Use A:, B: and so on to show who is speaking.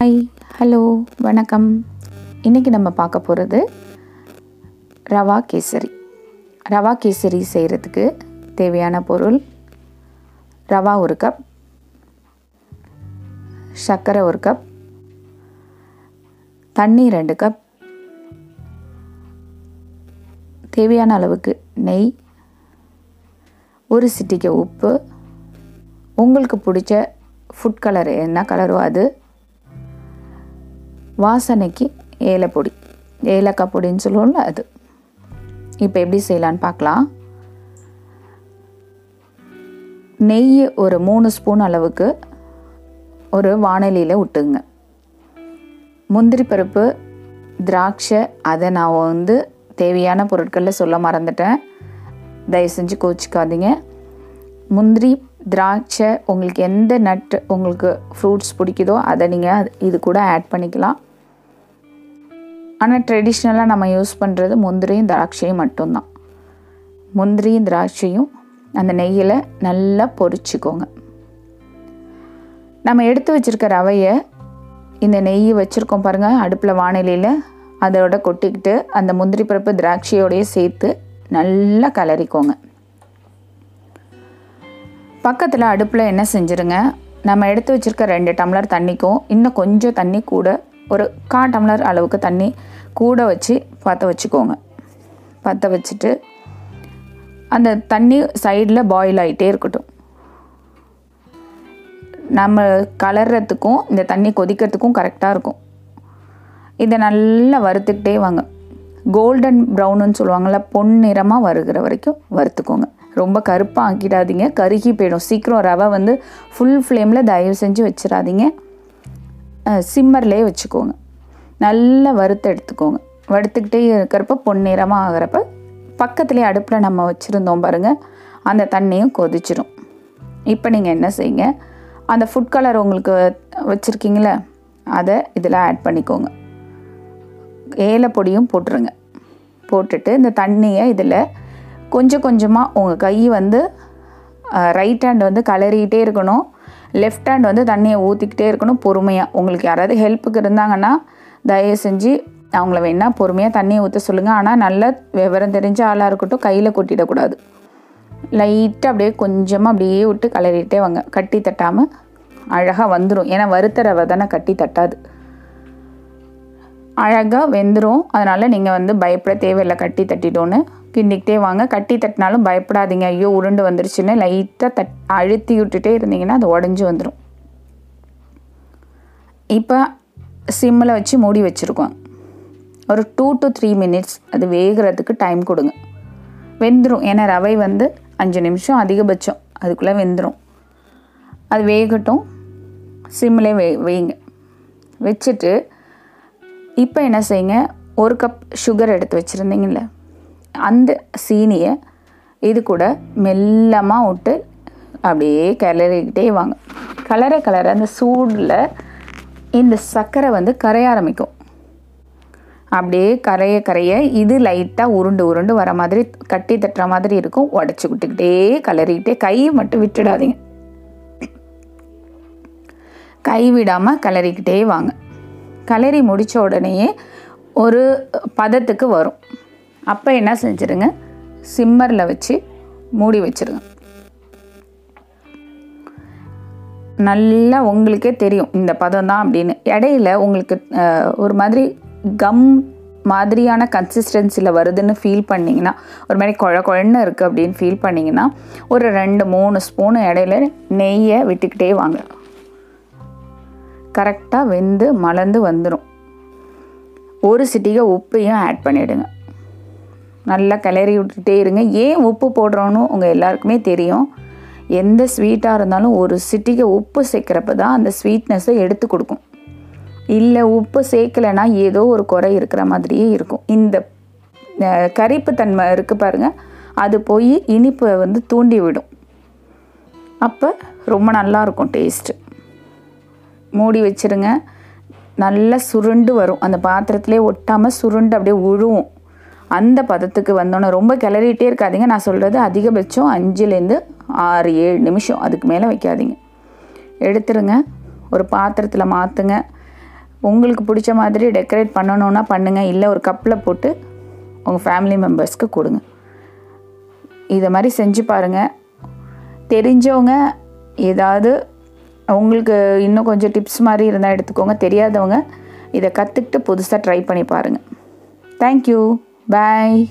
A: Hi hello வணக்கம். இன்றைக்கி நம்ம பார்க்க போகிறது ரவா கேசரி. ரவா கேசரி செய்கிறதுக்கு தேவையான பொருள் ரவா ஒரு கப் சர்க்கரை ஒரு கப் தண்ணி ரெண்டு கப் தேவையான அளவுக்கு நெய் ஒரு சிட்டிக்க உப்பு உங்களுக்கு பிடிச்ச ஃபுட் கலர் என்ன கலரோ அது வாசனைக்கு ஏலப்பொடி ஏலக்காய் பொடின்னு சொல்லுவோம்ல அது. இப்போ எப்படி செய்யலான்னு பார்க்கலாம். நெய் ஒரு மூணு ஸ்பூன் அளவுக்கு ஒரு வானலியில் விட்டுங்க. முந்திரி பருப்பு திராட்சை அதை நான் வந்து தேவையான பொருட்களில் சொல்ல மறந்துட்டேன். தயவு செஞ்சு கோச்சிக்காதீங்க. முந்திரி திராட்சை உங்களுக்கு எந்த நட் உங்களுக்கு ஃப்ரூட்ஸ் பிடிக்குதோ அதை நீங்கள் இது கூட ஆட் பண்ணிக்கலாம். ஆனால் ட்ரெடிஷ்னலாக நம்ம யூஸ் பண்ணுறது முந்திரியும் திராட்சையும் மட்டும்தான். முந்திரியும் திராட்சையும் அந்த நெய்யில் நல்லா பொரிச்சிக்கோங்க. நம்ம எடுத்து வச்சுருக்க ரவையை இந்த நெய் வச்சுருக்கோம் பாருங்கள் அடுப்பில் வானிலையில். அதோட கொட்டிக்கிட்டு அந்த முந்திரி பருப்பு திராட்சையோடையே சேர்த்து நல்லா கலரிக்கோங்க. பக்கத்தில் அடுப்பில் என்ன செஞ்சுருங்க நம்ம எடுத்து வச்சுருக்க ரெண்டு டம்ளர் தண்ணிக்கும் இன்னும் கொஞ்சம் தண்ணி கூட ஒரு கா டம்ளர் அளவுக்கு தண்ணி கூட வச்சு பற்ற வச்சுக்கோங்க. பற்ற வச்சுட்டு அந்த தண்ணி சைடில் பாயில் ஆகிட்டே இருக்கட்டும். நம்ம கலர்றதுக்கும் இந்த தண்ணி கொதிக்கிறதுக்கும் கரெக்டாக இருக்கும். இதை நல்லா வறுத்துக்கிட்டே வாங்க. கோல்டன் ப்ரௌனுன்னு சொல்லுவாங்கள்ல பொன்னிறமாக வருகிற வரைக்கும் வறுத்துக்கோங்க. ரொம்ப கருப்பாக ஆக்கிடாதீங்க. கருகி போயிடும். சீக்கிரம் ரவை வந்து ஃபுல் ஃப்ளேமில் தயவு செஞ்சு வச்சிடாதீங்க. சிம்மர்லேயே வச்சுக்கோங்க. நல்லா வறுத்து எடுத்துக்கோங்க. வறுத்துக்கிட்டே இருக்கிறப்ப பொன்னிறமாக ஆகிறப்ப பக்கத்துலேயே அடுப்பில் நம்ம வச்சுருந்தோம் பாருங்கள் அந்த தண்ணியும் கொதிச்சிடும் இப்போ நீங்கள் என்ன செய்யுங்க அந்த ஃபுட் கலர் உங்களுக்கு வச்சுருக்கீங்களே அதை இதில் ஆட் பண்ணிக்கோங்க. ஏலப்பொடியும் போட்டுருங்க. போட்டுட்டு இந்த தண்ணியை இதில் கொஞ்சம் கொஞ்சமாக உங்கள் கை வந்து ரைட் ஹேண்ட் வந்து கலறிக்கிட்டே இருக்கணும். லெஃப்ட் ஹேண்ட் வந்து தண்ணியை ஊற்றிக்கிட்டே இருக்கணும் பொறுமையாக உங்களுக்கு யாராவது ஹெல்ப்புக்கு இருந்தாங்கன்னா தயவு செஞ்சு அவங்கள வேணால் பொறுமையாக தண்ணியை ஊற்ற சொல்லுங்கள் ஆனால் நல்ல விவரம் தெரிஞ்ச ஆளாக இருக்கட்டும் கையில் கொட்டிடக்கூடாது. லைட்டாக அப்படியே கொஞ்சமாக அப்படியே விட்டு கலரிட்டே வாங்க. கட்டி தட்டாமல் அழகாக வந்துடும் ஏன்னா வறுத்த ரவை தானே கட்டி தட்டாது. அழகாக வெந்துடும் அதனால் நீங்கள் வந்து பயப்பட தேவையில்லை கட்டி தட்டிட்டோன்னு. கிண்டிக்கிட்டே வாங்க. கட்டி தட்டினாலும் பயப்படாதீங்க. ஐயோ உருண்டு வந்துருச்சுன்னு லைட்டாக தட் அழுத்தி விட்டுட்டே இருந்தீங்கன்னா அது உடஞ்சி வந்துடும் இப்போ சிம்மில் வச்சு மூடி வச்சுருக்கோம். ஒரு டூ டு த்ரீ மினிட்ஸ் அது வேகிறதுக்கு டைம் கொடுங்க. வெந்துடும் ஏன்னா ரவை வந்து அஞ்சு நிமிஷம் அதிகபட்சம். அதுக்குள்ளே வெந்துடும் அது வேகட்டும். சிம்மில் வே வைங்க. வச்சுட்டு இப்போ என்ன செய்யுங்க? ஒரு கப் சுகர் எடுத்து வச்சுருந்தீங்கள அந்த சீனியை இது கூட மெல்லமாக விட்டு அப்படியே கிளறிக்கிட்டே வாங்க. கலர கலர அந்த சூடில் இந்த சர்க்கரை வந்து கரைய ஆரம்பிக்கும். அப்படியே கரைய கரைய இது லைட்டாக உருண்டு உருண்டு வர மாதிரி கட்டி தட்டுற மாதிரி இருக்கும். உடச்சி விட்டுக்கிட்டே கலரிக்கிட்டே கை மட்டும் விட்டுடாதீங்க. கை விடாமல் கலரிக்கிட்டே வாங்க. கலரி முடித்த உடனேயே ஒரு பதத்துக்கு வரும். அப்போ என்ன செஞ்சுருங்க? சிம்மரில் வச்சு மூடி வச்சுருங்க. நல்லா உங்களுக்கே தெரியும் இந்த பதம் தான் அப்படின்னு. இடையில உங்களுக்கு ஒரு மாதிரி கம் மாதிரியான கன்சிஸ்டன்சியில் வருதுன்னு ஃபீல் பண்ணிங்கன்னா ஒரு மாதிரி குழ குழன்னு இருக்குது அப்படின்னு ஃபீல் பண்ணிங்கன்னா ஒரு ரெண்டு மூணு ஸ்பூனு இடையில நெய்யை விட்டுக்கிட்டே வாங்க. கரெக்டாக வெந்து மலர்ந்து வந்துடும் ஒரு சிட்டிகை உப்பையும் ஆட் பண்ணிவிடுங்க நல்லா கிளறி விட்டுட்டே இருங்க. ஏன் உப்பு போடுறோன்னு உங்கள் எல்லாருக்குமே தெரியும். எந்த ஸ்வீட்டாக இருந்தாலும் ஒரு சிட்டிகை உப்பு சேர்க்குறப்ப தான் அந்த ஸ்வீட்னஸை எடுத்து கொடுக்கும். இல்லை உப்பு சேர்க்கலைன்னா ஏதோ ஒரு குறை இருக்கிற மாதிரியே இருக்கும். இந்த கரிப்பு தன்மை இருக்குது பாருங்கள் அது போய் இனிப்பை வந்து தூண்டி விடும் அப்போ ரொம்ப நல்லாயிருக்கும் டேஸ்ட்டு மூடி வச்சுருங்க. நல்லா சுருண்டு வரும். அந்த பாத்திரத்திலே ஒட்டாமல் சுருண்டு அப்படியே உழுவும். அந்த பதத்துக்கு வந்தோன்னே ரொம்ப கிளறிட்டே இருக்காதிங்க. நான் சொல்கிறது அதிகபட்சம் அஞ்சுலேருந்து ஆறு ஏழு நிமிஷம். அதுக்கு மேலே வைக்காதீங்க. எடுத்துருங்க. ஒரு பாத்திரத்தில் மாற்றுங்க உங்களுக்கு பிடிச்ச மாதிரி டெக்கரேட் பண்ணணுன்னா பண்ணுங்கள் இல்லை ஒரு கப்பில் போட்டு உங்கள் ஃபேமிலி மெம்பர்ஸ்க்கு கொடுங்க. இதை மாதிரி செஞ்சு பாருங்கள் தெரிஞ்சவங்க ஏதாவது உங்களுக்கு இன்னும் கொஞ்சம் டிப்ஸ் மாதிரி இருந்தால் எடுத்துக்கோங்க. தெரியாதவங்க இதை கற்றுக்கிட்டு புதுசாக ட்ரை பண்ணி பாருங்கள் தேங்க்யூ பாய்